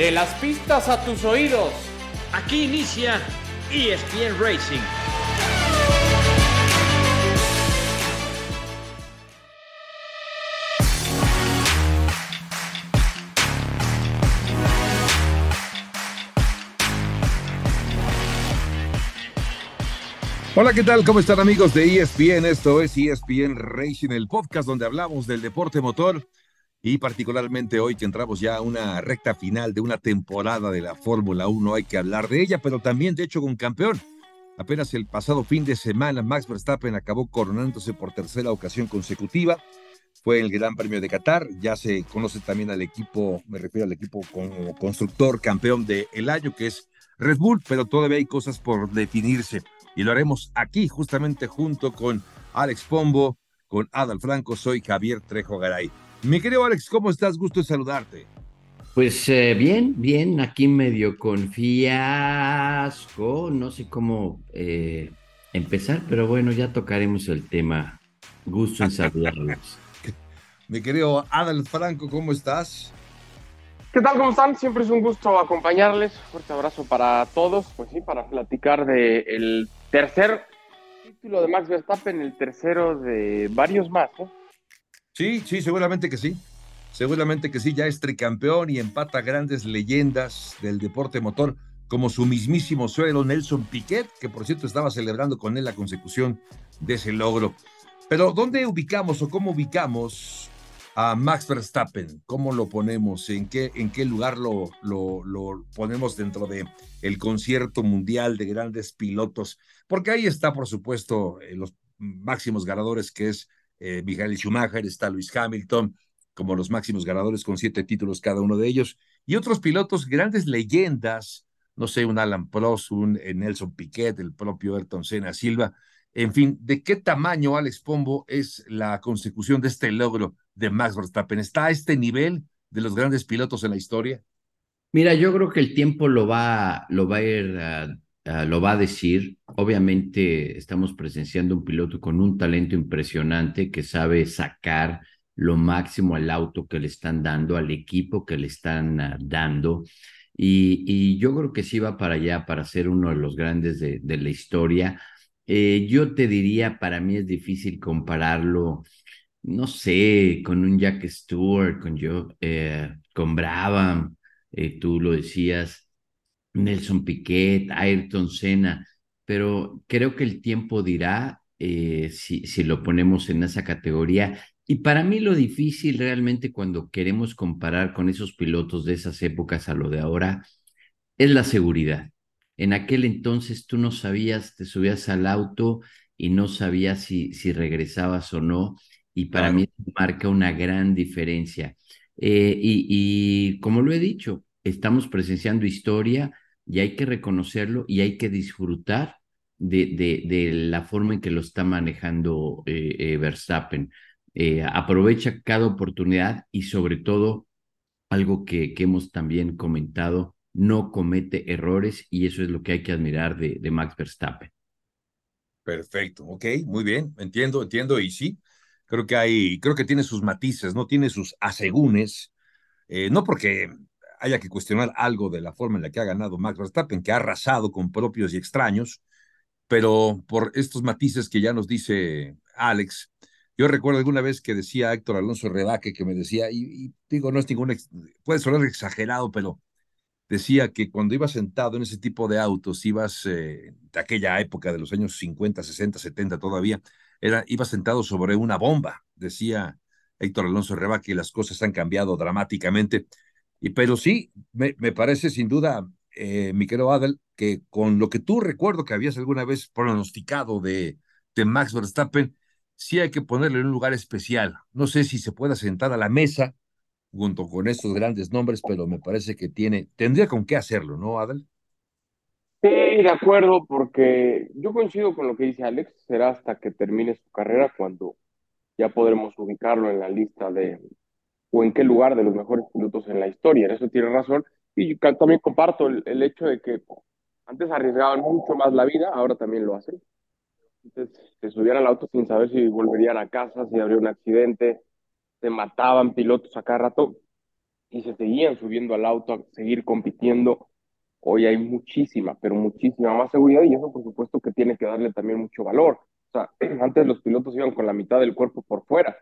De las pistas a tus oídos. Aquí inicia ESPN Racing. Hola, ¿qué tal? ¿Cómo están amigos de ESPN? Esto es ESPN Racing, el podcast donde hablamos del deporte motor y particularmente hoy que entramos ya a una recta final de una temporada de la Fórmula 1, hay que hablar de ella, pero también de hecho con campeón. Apenas el pasado fin de semana, Max Verstappen acabó coronándose por tercera ocasión consecutiva. Fue el Gran Premio de Qatar. Ya se conoce también al equipo, me refiero al equipo como constructor campeón de el año, que es Red Bull, pero todavía hay cosas por definirse y lo haremos aquí justamente junto con Alex Pombo, con Adal Franco, soy Javier Trejo Garay. Mi querido Alex, ¿cómo estás? Gusto en saludarte. Pues eh, bien, bien, aquí medio con fiasco, no sé cómo eh, empezar, pero bueno, ya tocaremos el tema. Gusto en saludarlos. Mi querido Adal Franco, ¿cómo estás? ¿Qué tal? ¿Cómo están? Siempre es un gusto acompañarles. Fuerte abrazo para todos. Pues sí, para platicar del el tercer título de Max Verstappen, el tercero de varios más. ¿eh? Sí, sí, seguramente que sí. Seguramente que sí, ya es tricampeón y empata grandes leyendas del deporte motor, como su mismísimo suelo Nelson Piquet, que por cierto estaba celebrando con él la consecución de ese logro. Pero ¿dónde ubicamos o cómo ubicamos a Max Verstappen? ¿Cómo lo ponemos? ¿En qué, en qué lugar lo, lo, lo ponemos dentro de el concierto mundial de grandes pilotos? Porque ahí está, por supuesto, eh, los máximos ganadores, que es eh, Michael Schumacher, está Luis Hamilton, como los máximos ganadores con siete títulos cada uno de ellos, y otros pilotos, grandes leyendas, no sé, un Alan Prost, un eh, Nelson Piquet, el propio Ayrton Senna Silva, en fin, ¿de qué tamaño, Alex Pombo, es la consecución de este logro de Max Verstappen? ¿Está a este nivel de los grandes pilotos en la historia? Mira, yo creo que el tiempo lo va, lo va a ir, uh, uh, lo va a decir. Obviamente estamos presenciando un piloto con un talento impresionante que sabe sacar lo máximo al auto que le están dando, al equipo que le están uh, dando. Y, yo creo que sí va para allá, para ser uno de los grandes de, de la historia. Eh, yo te diría, para mí es difícil compararlo, no sé, con un Jack Stewart, con yo, eh, con Brabham, eh, tú lo decías, Nelson Piquet, Ayrton Senna, pero creo que el tiempo dirá si, si lo ponemos en esa categoría. Y para mí lo difícil realmente cuando queremos comparar con esos pilotos de esas épocas a lo de ahora es la seguridad en aquel entonces tú no sabías, te subías al auto y no sabías si, si regresabas o no, y para claro. mí marca una gran diferencia. Eh, y, y como lo he dicho, estamos presenciando historia y hay que reconocerlo y hay que disfrutar de, de, la forma en que lo está manejando eh, eh, Verstappen. aprovecha cada oportunidad y sobre todo algo que, que hemos también comentado, no comete errores y eso es lo que hay que admirar de, de, Max Verstappen. Perfecto, ok, muy bien, entiendo, entiendo y sí, creo que hay, creo que tiene sus matices, no tiene sus asegúnes, eh, no porque haya que cuestionar algo de la forma en la que ha ganado Max Verstappen, que ha arrasado con propios y extraños, pero por estos matices que ya nos dice Alex, yo recuerdo alguna vez que decía Héctor Alonso Redaque, que me decía, y, y digo, no es ningún, puede sonar exagerado, pero decía que cuando ibas sentado en ese tipo de autos, ibas eh, de aquella época de los años 50, 60, 70 todavía, era, ibas sentado sobre una bomba, decía Héctor Alonso Reba, que las cosas han cambiado dramáticamente. Y, pero sí, me, me parece sin duda, eh, mi querido Adel, que con lo que tú recuerdo que habías alguna vez pronosticado de, de Max Verstappen, sí hay que ponerle en un lugar especial. No sé si se pueda sentar a la mesa junto con estos grandes nombres, pero me parece que tiene, tendría con qué hacerlo, ¿no, Adel? Sí, de acuerdo, porque yo coincido con lo que dice Alex, será hasta que termine su carrera cuando ya podremos ubicarlo en la lista de, o en qué lugar de los mejores pilotos en la historia, en eso tiene razón, y yo también comparto el, el hecho de que antes arriesgaban mucho más la vida, ahora también lo hacen. Entonces, se subían al auto sin saber si volverían a casa, si habría un accidente, se mataban pilotos a cada rato. y se seguían subiendo al auto a seguir compitiendo. Hoy hay muchísima, pero muchísima más seguridad y eso por supuesto que tiene que darle también mucho valor. O sea, antes los pilotos iban con la mitad del cuerpo por fuera.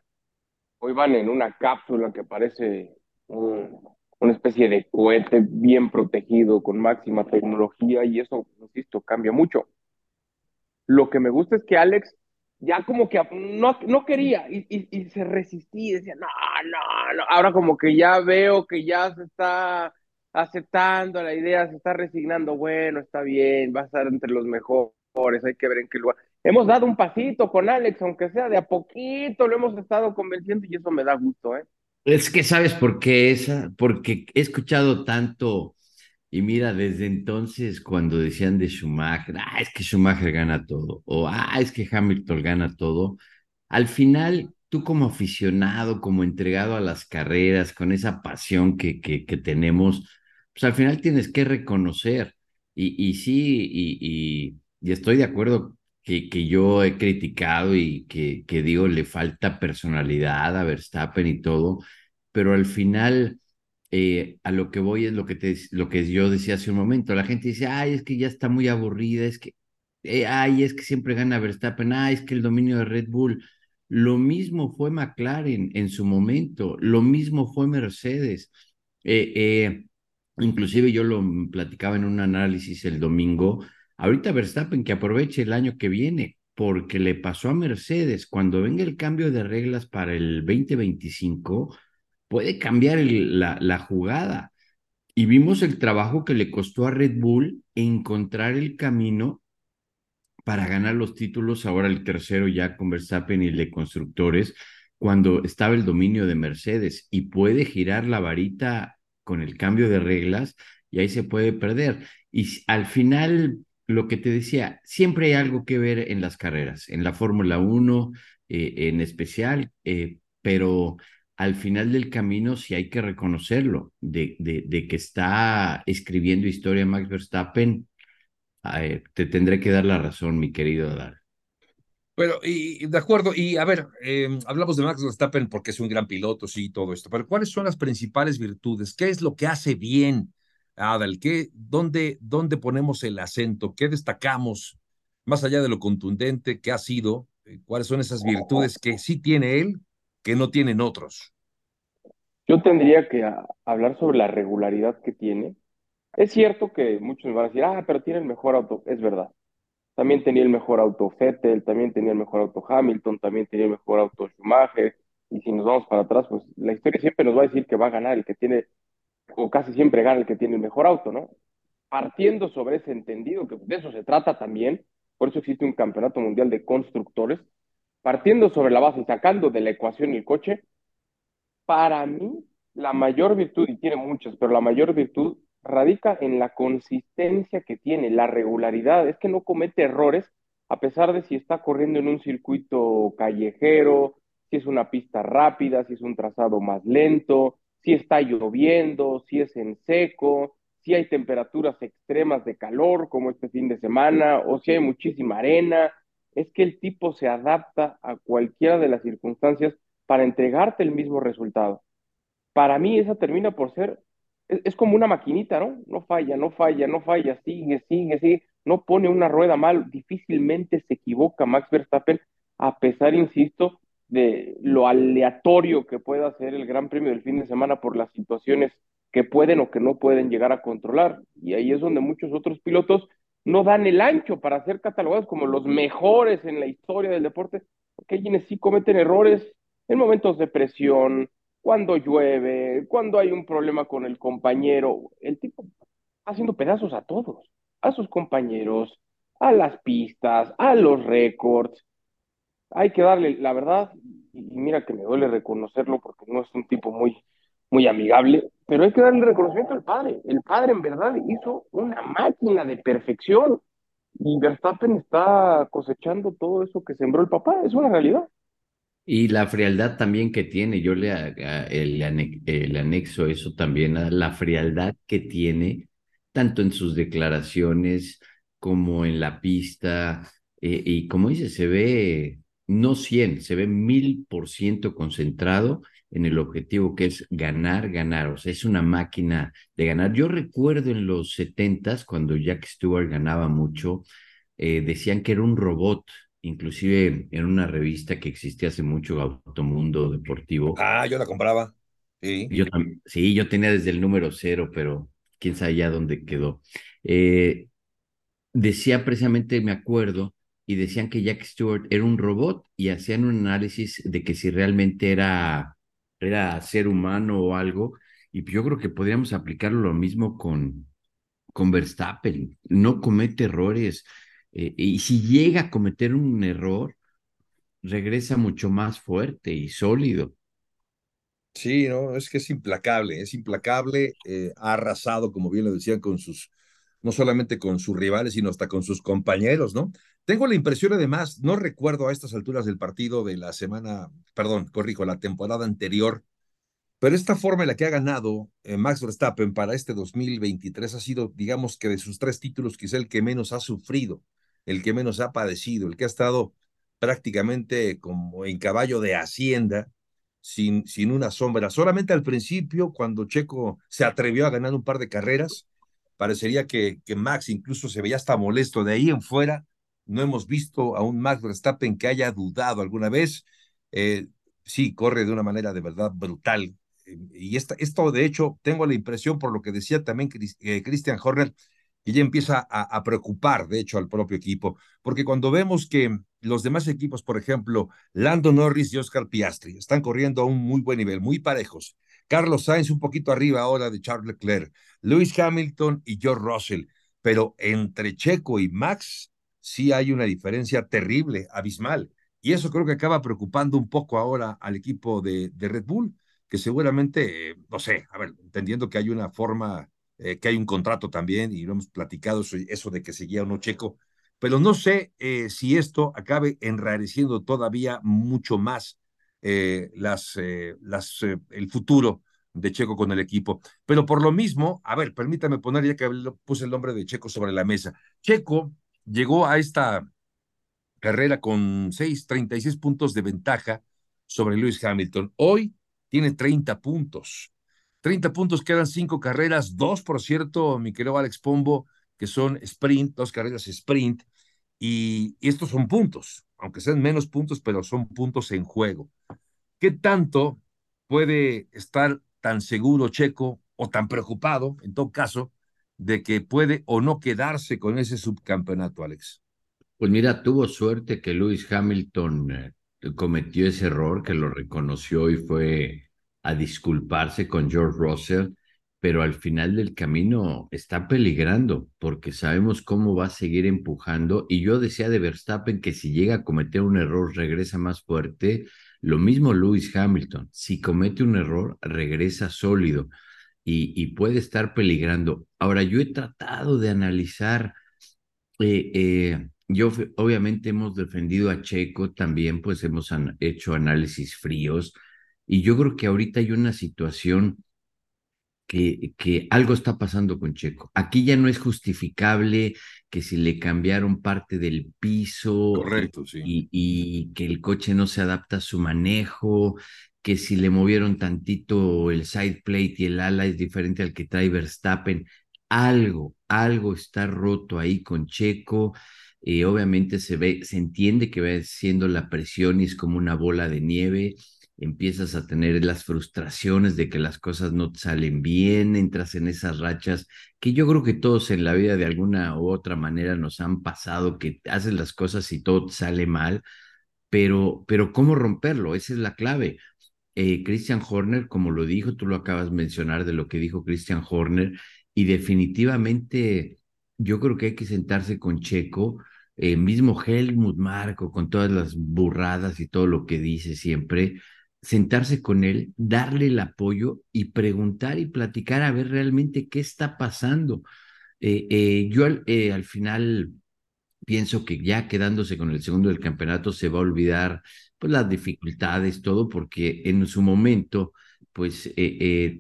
Hoy van en una cápsula que parece un, una especie de cohete bien protegido con máxima tecnología y eso, insisto, cambia mucho. Lo que me gusta es que Alex ya como que no, no quería y, y, y se resistía decía, no, no, no. Ahora como que ya veo que ya se está aceptando la idea, se está resignando, bueno, está bien, va a estar entre los mejores, hay que ver en qué lugar. Hemos dado un pasito con Alex, aunque sea de a poquito, lo hemos estado convenciendo y eso me da gusto, ¿eh? Es que sabes por qué esa, porque he escuchado tanto y mira, desde entonces cuando decían de Schumacher, ah, es que Schumacher gana todo, o ah, es que Hamilton gana todo, al final tú como aficionado, como entregado a las carreras, con esa pasión que, que, que tenemos, pues al final tienes que reconocer. Y, y sí, y, y, y estoy de acuerdo que, yo he criticado y que, que digo, le falta personalidad a Verstappen y todo, pero al final eh, a lo que voy es lo que, te, lo que yo decía hace un momento. La gente dice, ay, es que ya está muy aburrida, es que, eh, ay, es que siempre gana Verstappen, ay, es que el dominio de Red Bull. Lo mismo fue McLaren en su momento, lo mismo fue Mercedes. Eh, eh, inclusive yo lo platicaba en un análisis el domingo. Ahorita Verstappen que aproveche el año que viene, porque le pasó a Mercedes. Cuando venga el cambio de reglas para el 2025, puede cambiar la, la jugada. Y vimos el trabajo que le costó a Red Bull encontrar el camino para ganar los títulos, ahora el tercero ya con Verstappen y el de constructores, cuando estaba el dominio de Mercedes y puede girar la varita con el cambio de reglas y ahí se puede perder. Y al final, lo que te decía, siempre hay algo que ver en las carreras, en la Fórmula 1 eh, en especial, eh, pero al final del camino sí hay que reconocerlo, de, de, que está escribiendo historia Max Verstappen, te tendré que dar la razón, mi querido Adar. Bueno, y de acuerdo, y a ver, eh, hablamos de Max Verstappen porque es un gran piloto, sí, todo esto, pero ¿cuáles son las principales virtudes? ¿Qué es lo que hace bien Adal? ¿Qué, dónde, ¿Dónde ponemos el acento? ¿Qué destacamos más allá de lo contundente que ha sido? Eh, ¿Cuáles son esas virtudes que sí tiene él que no tienen otros? Yo tendría que a, hablar sobre la regularidad que tiene. Es cierto que muchos me van a decir, ah, pero tiene el mejor auto. Es verdad. También tenía el mejor auto Vettel, también tenía el mejor auto Hamilton, también tenía el mejor auto Schumacher. Y si nos vamos para atrás, pues la historia siempre nos va a decir que va a ganar el que tiene, o casi siempre gana el que tiene el mejor auto, ¿no? Partiendo sobre ese entendido, que de eso se trata también, por eso existe un campeonato mundial de constructores, partiendo sobre la base y sacando de la ecuación el coche, para mí la mayor virtud, y tiene muchas, pero la mayor virtud radica en la consistencia que tiene, la regularidad, es que no comete errores a pesar de si está corriendo en un circuito callejero, si es una pista rápida, si es un trazado más lento, si está lloviendo, si es en seco, si hay temperaturas extremas de calor como este fin de semana, o si hay muchísima arena, es que el tipo se adapta a cualquiera de las circunstancias para entregarte el mismo resultado. Para mí esa termina por ser, es, como una maquinita, ¿no? No falla, no falla, no falla, sigue, sigue, sigue, no pone una rueda mal, difícilmente se equivoca Max Verstappen, a pesar, insisto, de lo aleatorio que pueda ser el Gran Premio del fin de semana por las situaciones que pueden o que no pueden llegar a controlar. Y ahí es donde muchos otros pilotos no dan el ancho para ser catalogados como los mejores en la historia del deporte, porque hay quienes sí cometen errores en momentos de presión, cuando llueve, cuando hay un problema con el compañero. El tipo haciendo pedazos a todos, a sus compañeros, a las pistas, a los récords. Hay que darle, la verdad, y mira que me duele reconocerlo porque no es un tipo muy, muy amigable, pero hay que darle reconocimiento al padre. El padre en verdad hizo una máquina de perfección y Verstappen está cosechando todo eso que sembró el papá, es una realidad. Y la frialdad también que tiene, yo le, le, le anexo eso también a la frialdad que tiene, tanto en sus declaraciones como en la pista, eh, y como dice, se ve no 100, se ve mil por ciento concentrado en el objetivo que es ganar, ganar. O sea, es una máquina de ganar. Yo recuerdo en los setentas, cuando Jack Stewart ganaba mucho, eh, decían que era un robot, inclusive en una revista que existía hace mucho, Automundo Deportivo. Ah, yo la compraba. Sí. Yo, sí, yo tenía desde el número cero, pero quién sabe ya dónde quedó. Eh, decía precisamente, me acuerdo, y decían que Jack Stewart era un robot y hacían un análisis de que si realmente era, era ser humano o algo. Y yo creo que podríamos aplicarlo lo mismo con, con Verstappen. No comete errores. Eh, y si llega a cometer un error, regresa mucho más fuerte y sólido. Sí, no, es que es implacable, es implacable, eh, ha arrasado, como bien lo decían, con sus, no solamente con sus rivales, sino hasta con sus compañeros, ¿no? Tengo la impresión, además, no recuerdo a estas alturas del partido de la semana, perdón, corrijo, la temporada anterior, pero esta forma en la que ha ganado eh, Max Verstappen para este 2023 ha sido, digamos que de sus tres títulos, quizá el que menos ha sufrido, el que menos ha padecido, el que ha estado prácticamente como en caballo de hacienda sin, sin una sombra. Solamente al principio, cuando Checo se atrevió a ganar un par de carreras, parecería que, que Max incluso se veía hasta molesto. De ahí en fuera, no hemos visto a un Max Verstappen que haya dudado alguna vez. Eh, sí, corre de una manera de verdad brutal. y esto, de hecho, tengo la impresión, por lo que decía también eh, Christian Horner, que ya empieza a, a, preocupar, de hecho, al propio equipo, porque cuando vemos que los demás equipos, por ejemplo, Lando Norris y Oscar Piastri, están corriendo a un muy buen nivel, muy parejos. Carlos Sainz un poquito arriba ahora de Charles Leclerc, Lewis Hamilton y George Russell, pero entre Checo y Max sí hay una diferencia terrible, abismal. Y eso creo que acaba preocupando un poco ahora al equipo de, de Red Bull, que seguramente, eh, no sé, a ver, entendiendo que hay una forma, eh, que hay un contrato también, y lo hemos platicado, eso, de que seguía o no Checo, pero no sé eh, si esto acabe enrareciendo todavía mucho más eh, las, las, el futuro de Checo con el equipo. Pero por lo mismo, a ver, permítame poner ya que puse el nombre de Checo sobre la mesa. Checo llegó a esta carrera con 6, 36 puntos de ventaja sobre Lewis Hamilton. Hoy tiene 30 puntos. 30 puntos, quedan cinco carreras, dos, por cierto, mi querido Alex Pombo, que son sprint, dos carreras sprint, y estos son puntos, aunque sean menos puntos, pero son puntos en juego. ¿Qué tanto puede estar tan seguro Checo o tan preocupado, en todo caso, de que puede o no quedarse con ese subcampeonato, Alex? Pues mira, tuvo suerte que Lewis Hamilton eh, cometió ese error, que lo reconoció y fue a disculparse con George Russell pero al final del camino está peligrando porque sabemos cómo va a seguir empujando. Y yo decía de Verstappen que si llega a cometer un error regresa más fuerte, lo mismo Lewis Hamilton, si comete un error regresa sólido y, y puede estar peligrando. Ahora yo he tratado de analizar, eh, eh, yo obviamente hemos defendido a Checo también, pues hemos an hecho análisis fríos y yo creo que ahorita hay una situación que, que, algo está pasando con Checo. Aquí ya no es justificable que si le cambiaron parte del piso Correcto, sí. y, y, que el coche no se adapta a su manejo, que si le movieron tantito el side plate y el ala es diferente al que trae Verstappen. Algo, algo está roto ahí con Checo. Eh, obviamente se ve, se entiende que va siendo la presión y es como una bola de nieve empiezas a tener las frustraciones de que las cosas no te salen bien, entras en esas rachas que yo creo que todos en la vida de alguna u otra manera nos han pasado, que haces las cosas y todo sale mal, pero, pero ¿cómo romperlo? Esa es la clave. Eh, Christian Horner, como lo dijo, tú lo acabas de mencionar de lo que dijo Christian Horner, y definitivamente yo creo que hay que sentarse con Checo, eh, mismo Helmut Marco, con todas las burradas y todo lo que dice siempre, sentarse con él, darle el apoyo y preguntar y platicar a ver realmente qué está pasando. Eh, eh, yo al, al, final pienso que ya quedándose con el segundo del campeonato se va a olvidar pues las dificultades, todo, porque en su momento pues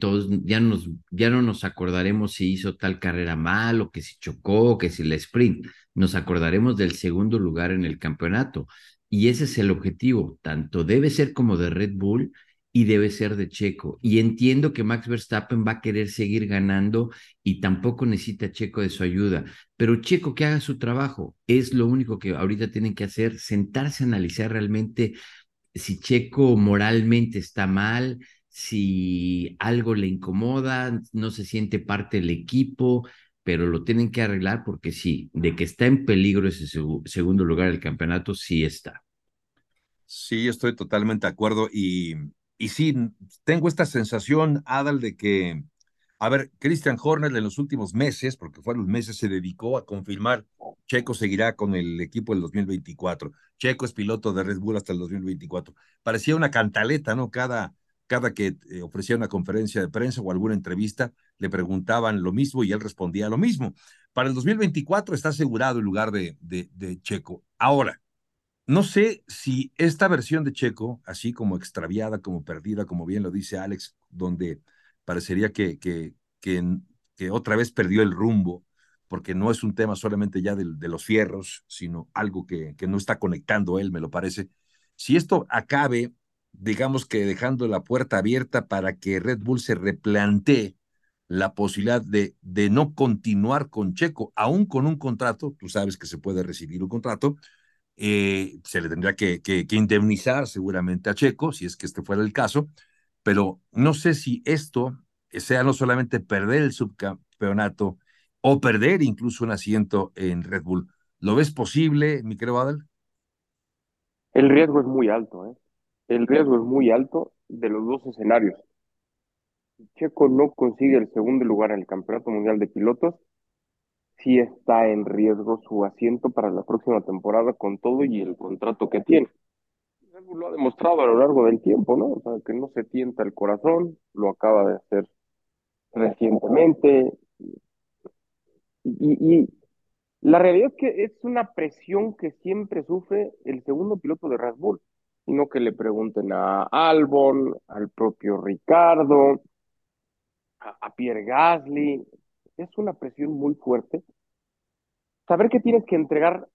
todos ya, nos, ya no nos acordaremos si hizo tal carrera mal o que si chocó, que si la sprint, nos acordaremos del segundo lugar en el campeonato. Y ese es el objetivo, tanto debe ser como de Red Bull y debe ser de Checo. Y entiendo que Max Verstappen va a querer seguir ganando y tampoco necesita Checo de su ayuda, pero Checo que haga su trabajo es lo único que ahorita tienen que hacer, sentarse a analizar realmente si Checo moralmente está mal, si algo le incomoda, no se siente parte del equipo, pero lo tienen que arreglar porque sí, de que está en peligro ese segundo lugar del campeonato, sí está. Sí, estoy totalmente de acuerdo y, y sí, tengo esta sensación, Adal, de que, a ver, Christian Horner en los últimos meses, porque fueron los meses, se dedicó a confirmar, Checo seguirá con el equipo del 2024, Checo es piloto de Red Bull hasta el 2024. Parecía una cantaleta, ¿no? Cada, cada que eh, ofrecía una conferencia de prensa o alguna entrevista, le preguntaban lo mismo y él respondía lo mismo. Para el 2024 está asegurado el lugar de, Checo. Ahora, no sé si esta versión de Checo, así como extraviada, como perdida, como bien lo dice Alex, donde parecería que, que, que, otra vez perdió el rumbo, porque no es un tema solamente ya de, de los fierros, sino algo que, que no está conectando él, me lo parece. Si esto acabe digamos que dejando la puerta abierta para que Red Bull se replantee la posibilidad de, de no continuar con Checo, aún con un contrato, tú sabes que se puede recibir un contrato, eh, se le tendría que, indemnizar seguramente a Checo, si es que este fuera el caso, pero no sé si esto sea no solamente perder el subcampeonato o perder incluso un asiento en Red Bull. ¿Lo ves posible, mi querido Adel? El riesgo es muy alto, ¿eh? el riesgo es muy alto de los dos escenarios. Checo no consigue el segundo lugar en el Campeonato Mundial de Pilotos, sí está en riesgo su asiento para la próxima temporada con todo y el contrato que tiene. Lo ha demostrado a lo largo del tiempo, ¿no? O sea, que no se tienta el corazón, lo acaba de hacer recientemente. Y, la realidad es que es una presión que siempre sufre el segundo piloto de Red Bull sino que le pregunten a Albon, al propio Ricardo, a, Pierre Gasly. Es una presión muy fuerte. Saber que tienes que entregar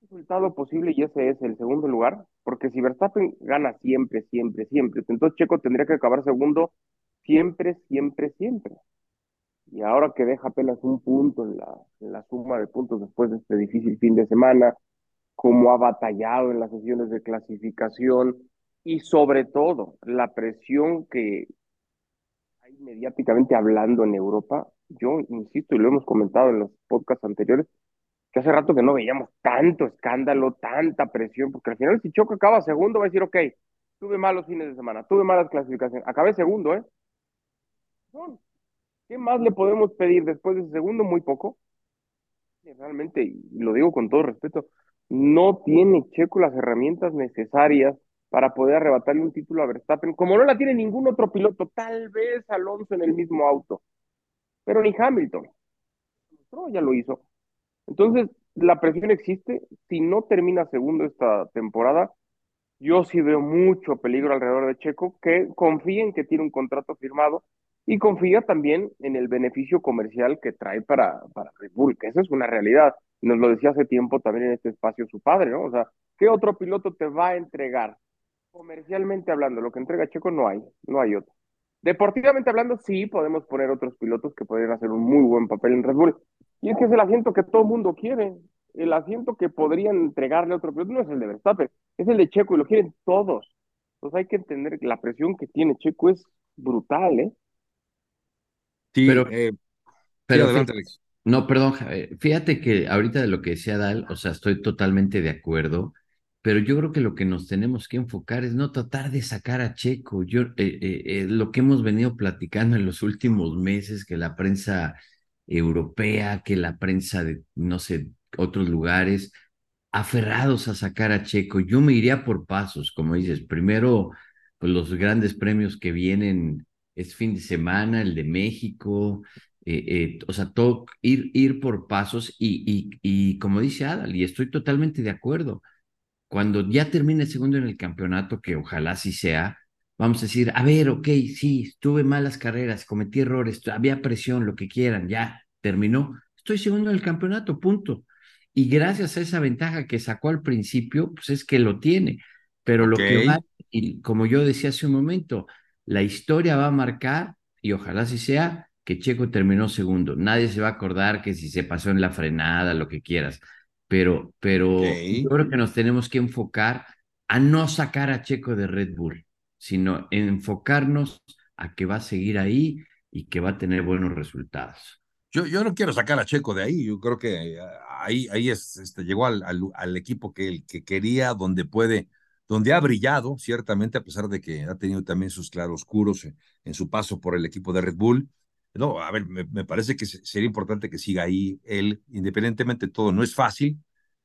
el resultado posible y ese es el segundo lugar, porque si Verstappen gana siempre, siempre, siempre, entonces Checo tendría que acabar segundo siempre, siempre, siempre. Y ahora que deja apenas un punto en la, en la suma de puntos después de este difícil fin de semana, cómo ha batallado en las sesiones de clasificación y sobre todo la presión que hay mediáticamente hablando en Europa. Yo insisto, y lo hemos comentado en los podcasts anteriores, que hace rato que no veíamos tanto escándalo, tanta presión, porque al final si Choco acaba segundo va a decir, ok, tuve malos fines de semana, tuve malas clasificaciones, acabé segundo, ¿eh? ¿Qué más le podemos pedir después de ese segundo? Muy poco. Realmente, y lo digo con todo respeto, no tiene Checo las herramientas necesarias para poder arrebatarle un título a Verstappen, como no la tiene ningún otro piloto, tal vez Alonso en el mismo auto, pero ni Hamilton. No, ya lo hizo. Entonces, la presión existe. Si no termina segundo esta temporada, yo sí veo mucho peligro alrededor de Checo, que confía en que tiene un contrato firmado y confía también en el beneficio comercial que trae para, para Red Bull, que esa es una realidad nos lo decía hace tiempo también en este espacio su padre, ¿no? O sea, ¿qué otro piloto te va a entregar? Comercialmente hablando, lo que entrega Checo no hay, no hay otro. Deportivamente hablando, sí podemos poner otros pilotos que podrían hacer un muy buen papel en Red Bull. Y es que es el asiento que todo el mundo quiere. El asiento que podrían entregarle a otro piloto no es el de Verstappen, es el de Checo y lo quieren todos. Entonces hay que entender que la presión que tiene Checo es brutal, ¿eh? Sí, pero, eh, pero adelante, Alex. No, perdón, fíjate que ahorita de lo que decía Dal, o sea, estoy totalmente de acuerdo, pero yo creo que lo que nos tenemos que enfocar es no tratar de sacar a Checo. Yo, eh, eh, eh, lo que hemos venido platicando en los últimos meses, que la prensa europea, que la prensa de, no sé, otros lugares, aferrados a sacar a Checo. Yo me iría por pasos, como dices, primero, pues los grandes premios que vienen es fin de semana, el de México, o sea, todo, ir, ir por pasos y, y, y como dice Adal, y estoy totalmente de acuerdo, cuando ya termine segundo en el campeonato, que ojalá sí sea, vamos a decir, a ver, ok, sí, tuve malas carreras, cometí errores, había presión, lo que quieran, ya terminó, estoy segundo en el campeonato, punto. y gracias a esa ventaja que sacó al principio, pues es que lo tiene. Pero lo que va, y como yo decía hace un momento, la historia va a marcar, y ojalá así sea, que Checo terminó segundo. Nadie se va a acordar que si se pasó en la frenada, lo que quieras. Pero, pero yo creo que nos tenemos que enfocar a no sacar a Checo de Red Bull, sino enfocarnos a que va a seguir ahí y que va a tener buenos resultados. Yo, yo no quiero sacar a Checo de ahí, yo creo que eh, ahí, ahí es, este, llegó al, al, al equipo que, el que quería, donde puede, donde ha brillado, ciertamente, a pesar de que ha tenido también sus claroscuros en, en su paso por el equipo de Red Bull. No, a ver, me, parece que se- sería importante que siga ahí él, independientemente de todo. No es fácil,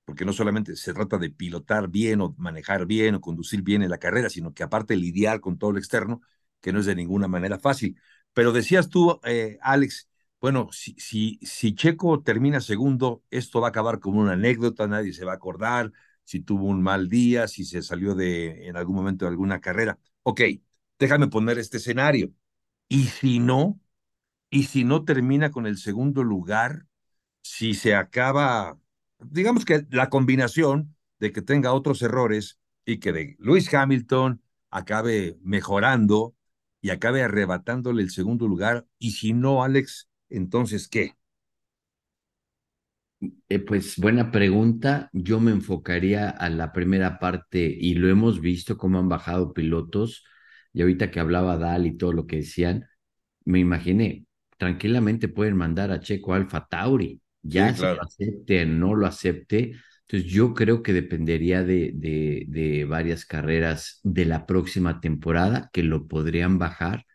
porque no solamente se trata de pilotar bien o manejar bien o conducir bien en la carrera, sino que aparte lidiar con todo lo externo, que no es de ninguna manera fácil. Pero decías tú, eh, Alex, bueno, si, si, si Checo termina segundo, esto va a acabar como una anécdota, nadie se va a acordar si tuvo un mal día, si se salió de en algún momento de alguna carrera. Ok, déjame poner este escenario. Y si no, y si no termina con el segundo lugar, si se acaba, digamos que la combinación de que tenga otros errores y que de Lewis Hamilton acabe mejorando y acabe arrebatándole el segundo lugar, y si no, Alex, entonces, ¿qué? Eh, pues buena pregunta. Yo me enfocaría a la primera parte y lo hemos visto cómo han bajado pilotos. Y ahorita que hablaba Dal y todo lo que decían, me imaginé, tranquilamente pueden mandar a Checo Alfa Tauri, ya Sí, claro. lo acepte o no lo acepte. Entonces yo creo que dependería de, de, de varias carreras de la próxima temporada que lo podrían bajar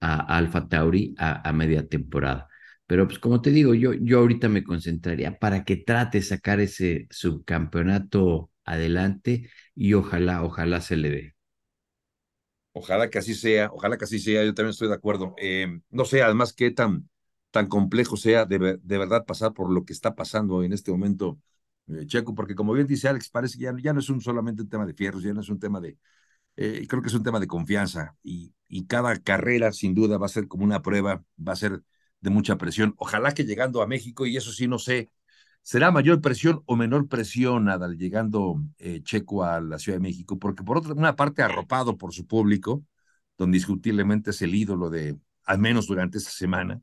a Alfa Tauri a, a media temporada. Pero pues como te digo, yo, yo ahorita me concentraría para que trate de sacar ese subcampeonato adelante y ojalá, ojalá se le dé. Ojalá que así sea, ojalá que así sea, yo también estoy de acuerdo. Eh, no sé, además, qué tan, tan complejo sea de, de verdad pasar por lo que está pasando en este momento, eh, Checo, porque como bien dice Alex, parece que ya, ya no es un, solamente un tema de fierros, ya no es un tema de, eh, creo que es un tema de confianza y, y cada carrera sin duda va a ser como una prueba, va a ser de mucha presión. Ojalá que llegando a México, y eso sí, no sé, ¿será mayor presión o menor presión Adal, llegando eh, Checo a la Ciudad de México? Porque por otra una parte arropado por su público, donde indiscutiblemente es el ídolo de, al menos durante esta semana,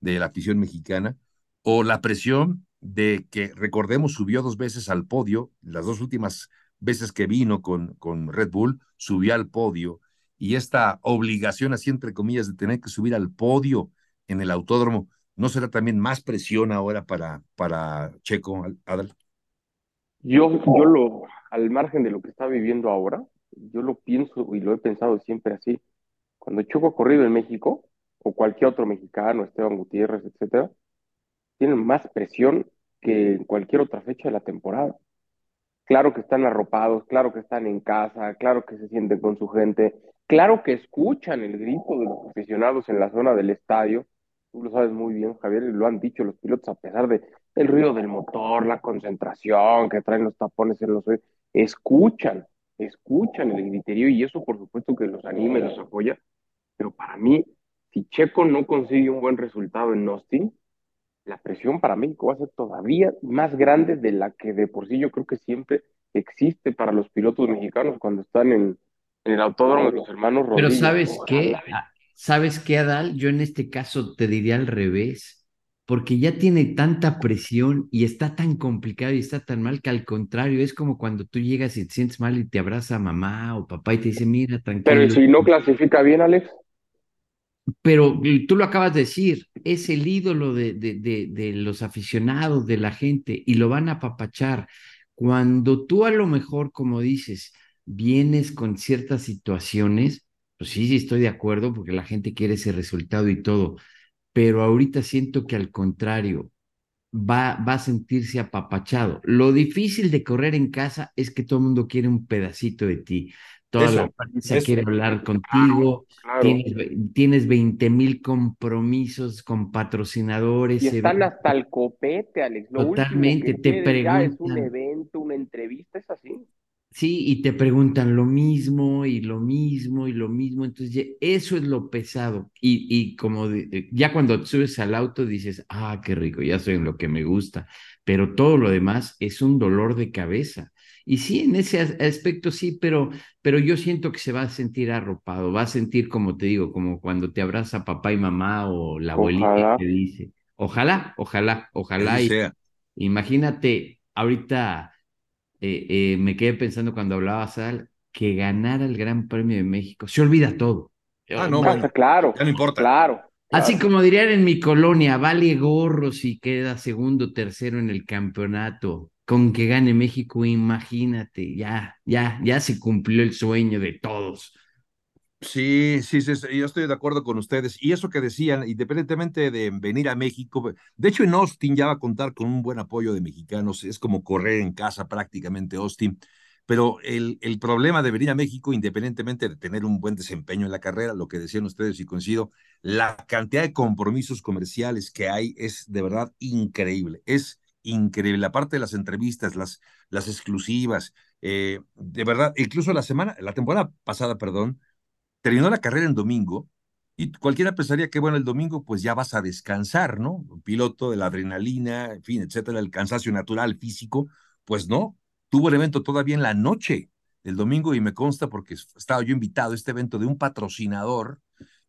de la afición mexicana, o la presión de que, recordemos, subió dos veces al podio, las dos últimas veces que vino con, con Red Bull, subió al podio, y esta obligación, así entre comillas, de tener que subir al podio en el autódromo, ¿no será también más presión ahora para, para Checo, Adal? Yo, yo lo, al margen de lo que está viviendo ahora, yo lo pienso y lo he pensado siempre así. Cuando Choco ha corrido en México, o cualquier otro mexicano, Esteban Gutiérrez, etcétera, tienen más presión que en cualquier otra fecha de la temporada. Claro que están arropados, claro que están en casa, claro que se sienten con su gente, claro que escuchan el grito de los aficionados en la zona del estadio. Tú lo sabes muy bien, Javier, y lo han dicho los pilotos, a pesar de el ruido del motor, la concentración que traen los tapones en los oídos, escuchan, escuchan el griterío y eso por supuesto que los anima y los apoya. Pero para mí, si Checo no consigue un buen resultado en Austin, la presión para México va a ser todavía más grande de la que de por sí yo creo que siempre existe para los pilotos mexicanos cuando están en, en el autódromo de los hermanos Pero Rodríguez. ¿sabes qué? ¿Sabes qué, Adal? Yo en este caso te diría al revés, porque ya tiene tanta presión y está tan complicado y está tan mal que al contrario, es como cuando tú llegas y te sientes mal y te abraza mamá o papá y te dice, mira, Pero tranquilo. si no clasifica bien, Alex, Pero tú lo acabas de decir, es el ídolo de, de, de, de los aficionados, de la gente, y lo van a apapachar. Cuando tú a lo mejor, como dices, vienes con ciertas situaciones, pues sí, sí estoy de acuerdo porque la gente quiere ese resultado y todo, pero ahorita siento que al contrario, va, va a sentirse apapachado. Lo difícil de correr en casa es que todo el mundo quiere un pedacito de ti. Toda Eso, la prensa eso. quiere hablar contigo, claro. tienes, tienes 20 mil compromisos con patrocinadores. Y están eventos. hasta el copete, Alex. Lo Totalmente, último que te es un preguntan. evento, una entrevista, es así. Sí, y te preguntan lo mismo y lo mismo y lo mismo. Entonces, eso es lo pesado. Y, y como ya cuando subes al auto dices, ah, qué rico, ya soy en lo que me gusta. Pero todo lo demás es un dolor de cabeza. Y sí, en ese aspecto sí, pero, pero yo siento que se va a sentir arropado, va a sentir, como te digo, como cuando te abraza papá y mamá o la abuelita que te dice, ojalá, ojalá, ojalá. Y, imagínate, ahorita eh, eh, me quedé pensando cuando hablaba Sal, que ganara el Gran Premio de México. Se olvida todo. Ah, no, claro. Ya no importa. Claro. Así como dirían en mi colonia, vale gorro si queda segundo, tercero en el campeonato. Con que gane México, imagínate, ya, ya, ya se cumplió el sueño de todos. Sí, sí, sí, yo estoy de acuerdo con ustedes. Y eso que decían, independientemente de venir a México, de hecho en Austin ya va a contar con un buen apoyo de mexicanos, es como correr en casa prácticamente Austin. Pero el, el problema de venir a México, independientemente de tener un buen desempeño en la carrera, lo que decían ustedes y coincido, la cantidad de compromisos comerciales que hay es de verdad increíble, es increíble. Aparte de las entrevistas, las, las exclusivas, eh, de verdad, incluso la semana, la temporada pasada, perdón, terminó la carrera en domingo y cualquiera pensaría que, bueno, el domingo pues ya vas a descansar, ¿no? piloto de la adrenalina, en fin, etcétera, el cansancio natural, físico, pues no, tuvo el evento todavía en la noche del domingo y me consta porque estaba yo invitado a este evento de un patrocinador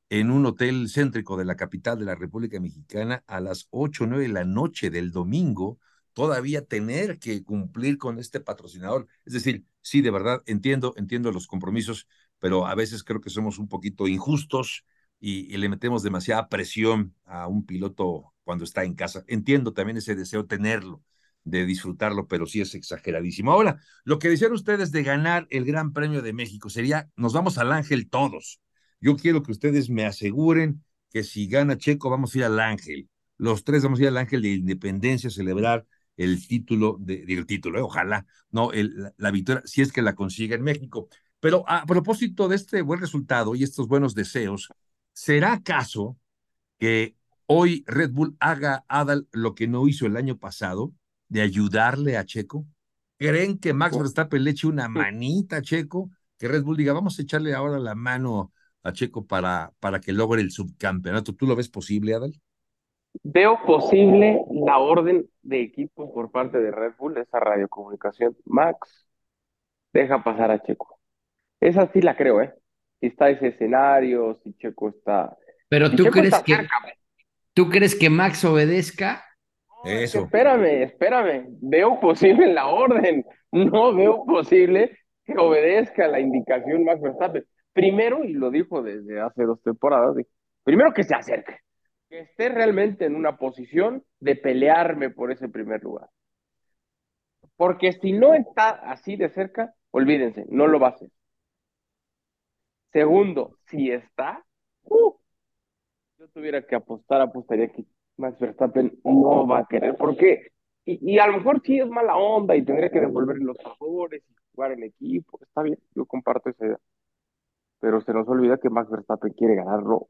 en un hotel céntrico de la capital de la República Mexicana a las 8 o 9 de la noche del domingo, todavía tener que cumplir con este patrocinador. Es decir, sí, de verdad, entiendo, entiendo los compromisos, pero a veces creo que somos un poquito injustos y, le metemos demasiada presión a un piloto cuando está en casa. Entiendo también ese deseo tenerlo, de disfrutarlo, pero sí es exageradísimo. Ahora, lo que decían ustedes de ganar el Gran Premio de México sería, nos vamos al Ángel todos. Yo quiero que ustedes me aseguren que si gana Checo, vamos a ir al Ángel. Los tres vamos a ir al Ángel de Independencia a celebrar el título, de, título, eh, ojalá, no, el, la victoria, si es que la consigue en México. Pero a propósito de este buen resultado y estos buenos deseos, ¿será acaso que hoy Red Bull haga Adal lo que no hizo el año pasado, de ayudarle a Checo? ¿Creen que Max oh. Verstappen le eche una manita a Checo? Que Red Bull diga, vamos a echarle ahora la mano a Checo para, para que logre el subcampeonato. ¿Tú lo ves posible, Adal? Veo posible la orden de equipo por parte de Red Bull, esa radiocomunicación. Max, deja pasar a Checo. Esa sí la creo, ¿eh? Si está ese escenario, si Checo está. Pero tú crees que. ¿Tú crees que Max obedezca? Eso. espérame, espérame. Veo posible la orden. No veo posible que obedezca la indicación Max Verstappen. Primero, y lo dijo desde hace dos temporadas, primero que se acerque, que esté realmente en una posición de pelearme por ese primer lugar. Porque si no está así de cerca, olvídense, no lo va a hacer. Segundo, si está, uh, yo tuviera que apostar, apostaría que Max Verstappen no va a querer. ¿Por qué? Y, y, a lo mejor sí es mala onda y tendría que devolver los favores y jugar en equipo. Está bien, yo comparto esa idea. Pero se nos olvida que Max Verstappen quiere ganarlo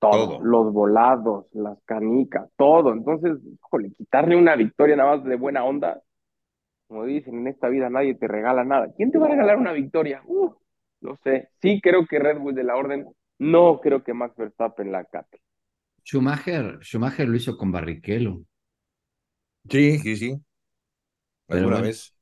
todo. Los volados, las canicas, todo. Entonces, híjole, quitarle una victoria nada más de buena onda. Como dicen, en esta vida nadie te regala nada. ¿Quién te va a regalar una victoria? Uh, no sé. Sí creo que Red Bull de la orden, no creo que Max Verstappen la cate. Schumacher, Schumacher lo hizo con Barrichello. Sí, sí, sí. Alguna vez.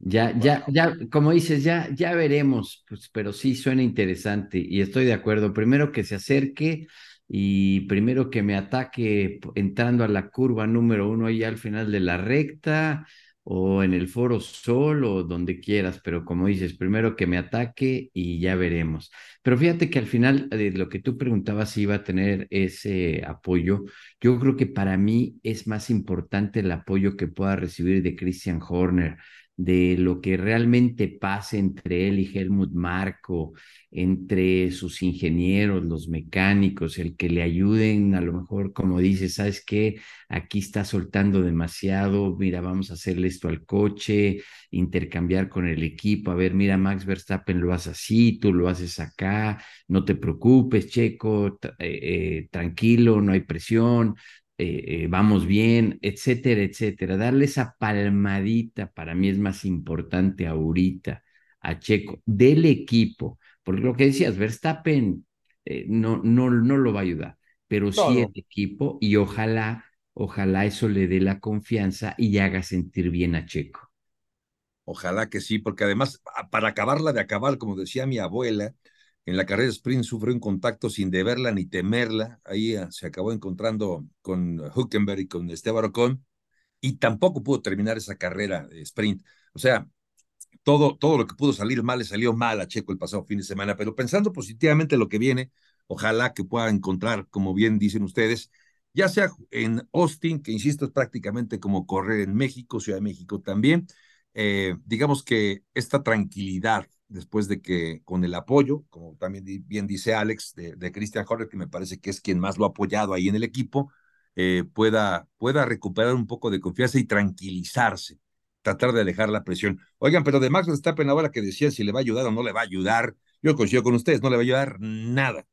Ya, ya, ya, como dices, ya, ya veremos, pues, pero sí suena interesante y estoy de acuerdo. Primero que se acerque y primero que me ataque entrando a la curva número uno ahí al final de la recta o en el foro sol o donde quieras, pero como dices, primero que me ataque y ya veremos. Pero fíjate que al final de lo que tú preguntabas si iba a tener ese apoyo, yo creo que para mí es más importante el apoyo que pueda recibir de Christian Horner de lo que realmente pasa entre él y Helmut Marco, entre sus ingenieros, los mecánicos, el que le ayuden, a lo mejor, como dice, ¿sabes qué? Aquí está soltando demasiado, mira, vamos a hacerle esto al coche, intercambiar con el equipo, a ver, mira, Max Verstappen lo hace así, tú lo haces acá, no te preocupes, Checo, eh, eh, tranquilo, no hay presión, eh, eh, vamos bien, etcétera, etcétera. Darle esa palmadita para mí es más importante ahorita a Checo del equipo, porque lo que decías, Verstappen eh, no, no, no lo va a ayudar, pero sí el equipo y ojalá, ojalá eso le dé la confianza y haga sentir bien a Checo. Ojalá que sí, porque además, para acabarla de acabar, como decía mi abuela, en la carrera sprint sufrió un contacto sin deberla ni temerla. Ahí ah, se acabó encontrando con Huckenberg y con Esteban Ocon y tampoco pudo terminar esa carrera de sprint. O sea, todo, todo lo que pudo salir mal le salió mal a Checo el pasado fin de semana, pero pensando positivamente lo que viene, ojalá que pueda encontrar, como bien dicen ustedes, ya sea en Austin, que insisto, es prácticamente como correr en México, Ciudad de México también, eh, digamos que esta tranquilidad después de que con el apoyo, como también bien dice Alex, de, Christian Horner, que me parece que es quien más lo ha apoyado ahí en el equipo, eh, pueda, pueda recuperar un poco de confianza y tranquilizarse, tratar de alejar la presión. Oigan, pero de Max Verstappen ahora que decían si le va a ayudar o no le va a ayudar, yo coincido con ustedes, no le va a ayudar nada.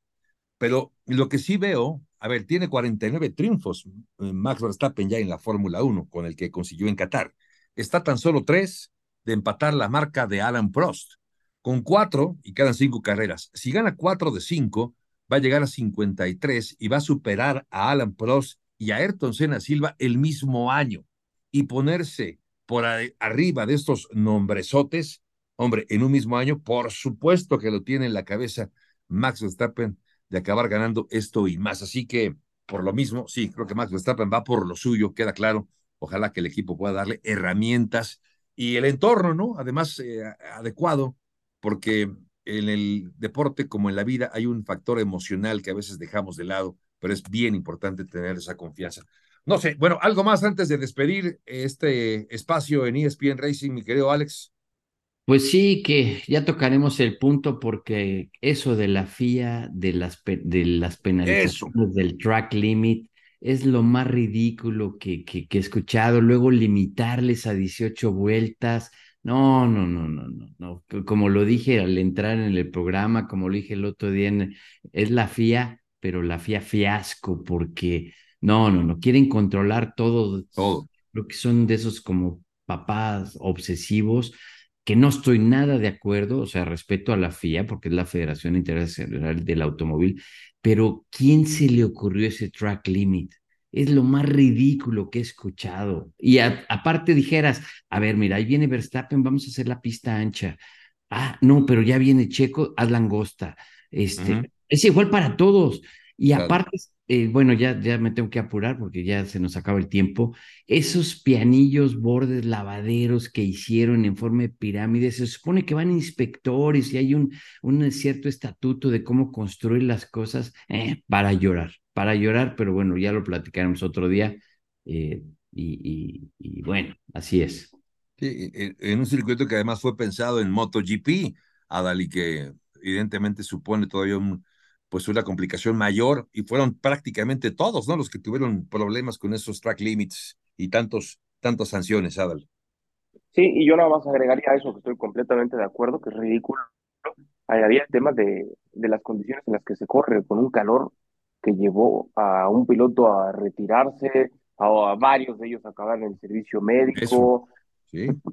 Pero lo que sí veo, a ver, tiene 49 triunfos eh, Max Verstappen ya en la Fórmula 1, con el que consiguió en Qatar. Está tan solo tres de empatar la marca de Alan Prost con cuatro y quedan cinco carreras. Si gana cuatro de cinco, va a llegar a 53 y va a superar a Alan Prost y a Ayrton Senna Silva el mismo año y ponerse por arriba de estos nombresotes, hombre, en un mismo año, por supuesto que lo tiene en la cabeza Max Verstappen de acabar ganando esto y más. Así que, por lo mismo, sí, creo que Max Verstappen va por lo suyo, queda claro. Ojalá que el equipo pueda darle herramientas y el entorno, ¿no? Además, eh, adecuado porque en el deporte como en la vida hay un factor emocional que a veces dejamos de lado, pero es bien importante tener esa confianza. No sé, bueno, algo más antes de despedir este espacio en ESPN Racing, mi querido Alex. Pues sí, que ya tocaremos el punto porque eso de la FIA, de las, de las penalizaciones del track limit, es lo más ridículo que, que, que he escuchado. Luego limitarles a 18 vueltas no, no, no, no, no, no. Como lo dije al entrar en el programa, como lo dije el otro día, es la FIA, pero la FIA fiasco, porque no, no, no, quieren controlar todo, todo. Lo que son de esos como papás obsesivos, que no estoy nada de acuerdo, o sea, respeto a la FIA, porque es la Federación Internacional del Automóvil, pero ¿quién se le ocurrió ese track limit? Es lo más ridículo que he escuchado. Y aparte dijeras, a ver, mira, ahí viene Verstappen, vamos a hacer la pista ancha. Ah, no, pero ya viene Checo, haz langosta. Este, Es igual para todos. Y aparte, eh, bueno, ya, ya me tengo que apurar porque ya se nos acaba el tiempo. Esos pianillos, bordes, lavaderos que hicieron en forma de pirámide, se supone que van inspectores y hay un, un cierto estatuto de cómo construir las cosas eh, para llorar para llorar, pero bueno, ya lo platicaremos otro día. Eh, y, bueno, así es. Sí, en un circuito que además fue pensado en MotoGP, Adal, y que evidentemente supone todavía un, pues una complicación mayor, y fueron prácticamente todos, ¿no? Los que tuvieron problemas con esos track limits y tantos, tantas sanciones, Adal. Sí, y yo nada más agregaría eso, que estoy completamente de acuerdo, que es ridículo. había el tema de, de las condiciones en las que se corre, con un calor que llevó a un piloto a retirarse, a, varios de ellos a acabar en el servicio médico.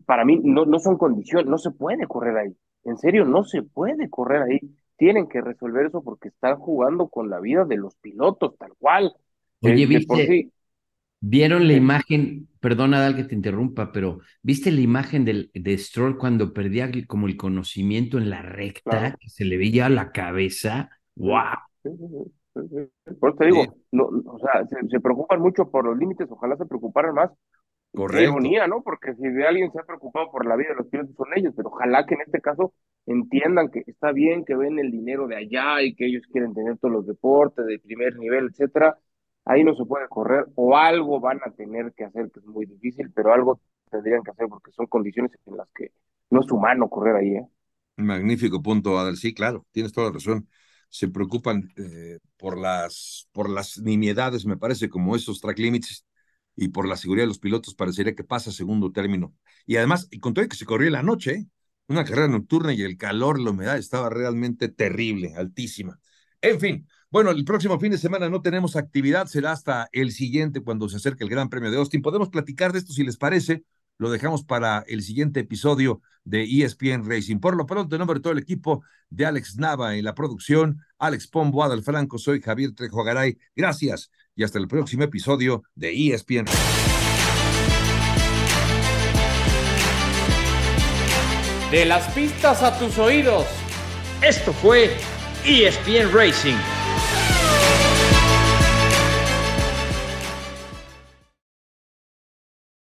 Para mí no, no son condiciones, no se puede correr ahí. En serio, no se puede correr ahí. Tienen que resolver eso porque están jugando con la vida de los pilotos, tal cual. Oye, este, ¿viste? ¿Vieron la imagen? Perdona, Dal, que te interrumpa, pero ¿viste la imagen del, de Stroll cuando perdía como el conocimiento en la recta, que se le veía la cabeza? ¡Wow! Por eso te digo, no, o sea, se, preocupan mucho por los límites, ojalá se preocuparan más. Correcto. ironía, ¿no? Porque si de alguien se ha preocupado por la vida de los pilotos son ellos, pero ojalá que en este caso entiendan que está bien que ven el dinero de allá y que ellos quieren tener todos los deportes de primer nivel, etcétera. Ahí no se puede correr o algo van a tener que hacer que es muy difícil, pero algo tendrían que hacer porque son condiciones en las que no es humano correr ahí, ¿eh? Magnífico punto, Adel. Sí, claro, tienes toda la razón se preocupan eh, por, las, por las nimiedades, me parece, como esos track limits y por la seguridad de los pilotos, parecería que pasa segundo término. Y además, y con todo que se corrió en la noche, ¿eh? una carrera nocturna y el calor, la humedad estaba realmente terrible, altísima. En fin, bueno, el próximo fin de semana no tenemos actividad, será hasta el siguiente cuando se acerque el Gran Premio de Austin. Podemos platicar de esto si les parece, lo dejamos para el siguiente episodio de ESPN Racing. Por lo pronto, en nombre de todo el equipo de Alex Nava en la producción, Alex Pombo, Adal Franco, soy Javier Trejo Garay. Gracias y hasta el próximo episodio de ESPN. De las pistas a tus oídos. Esto fue ESPN Racing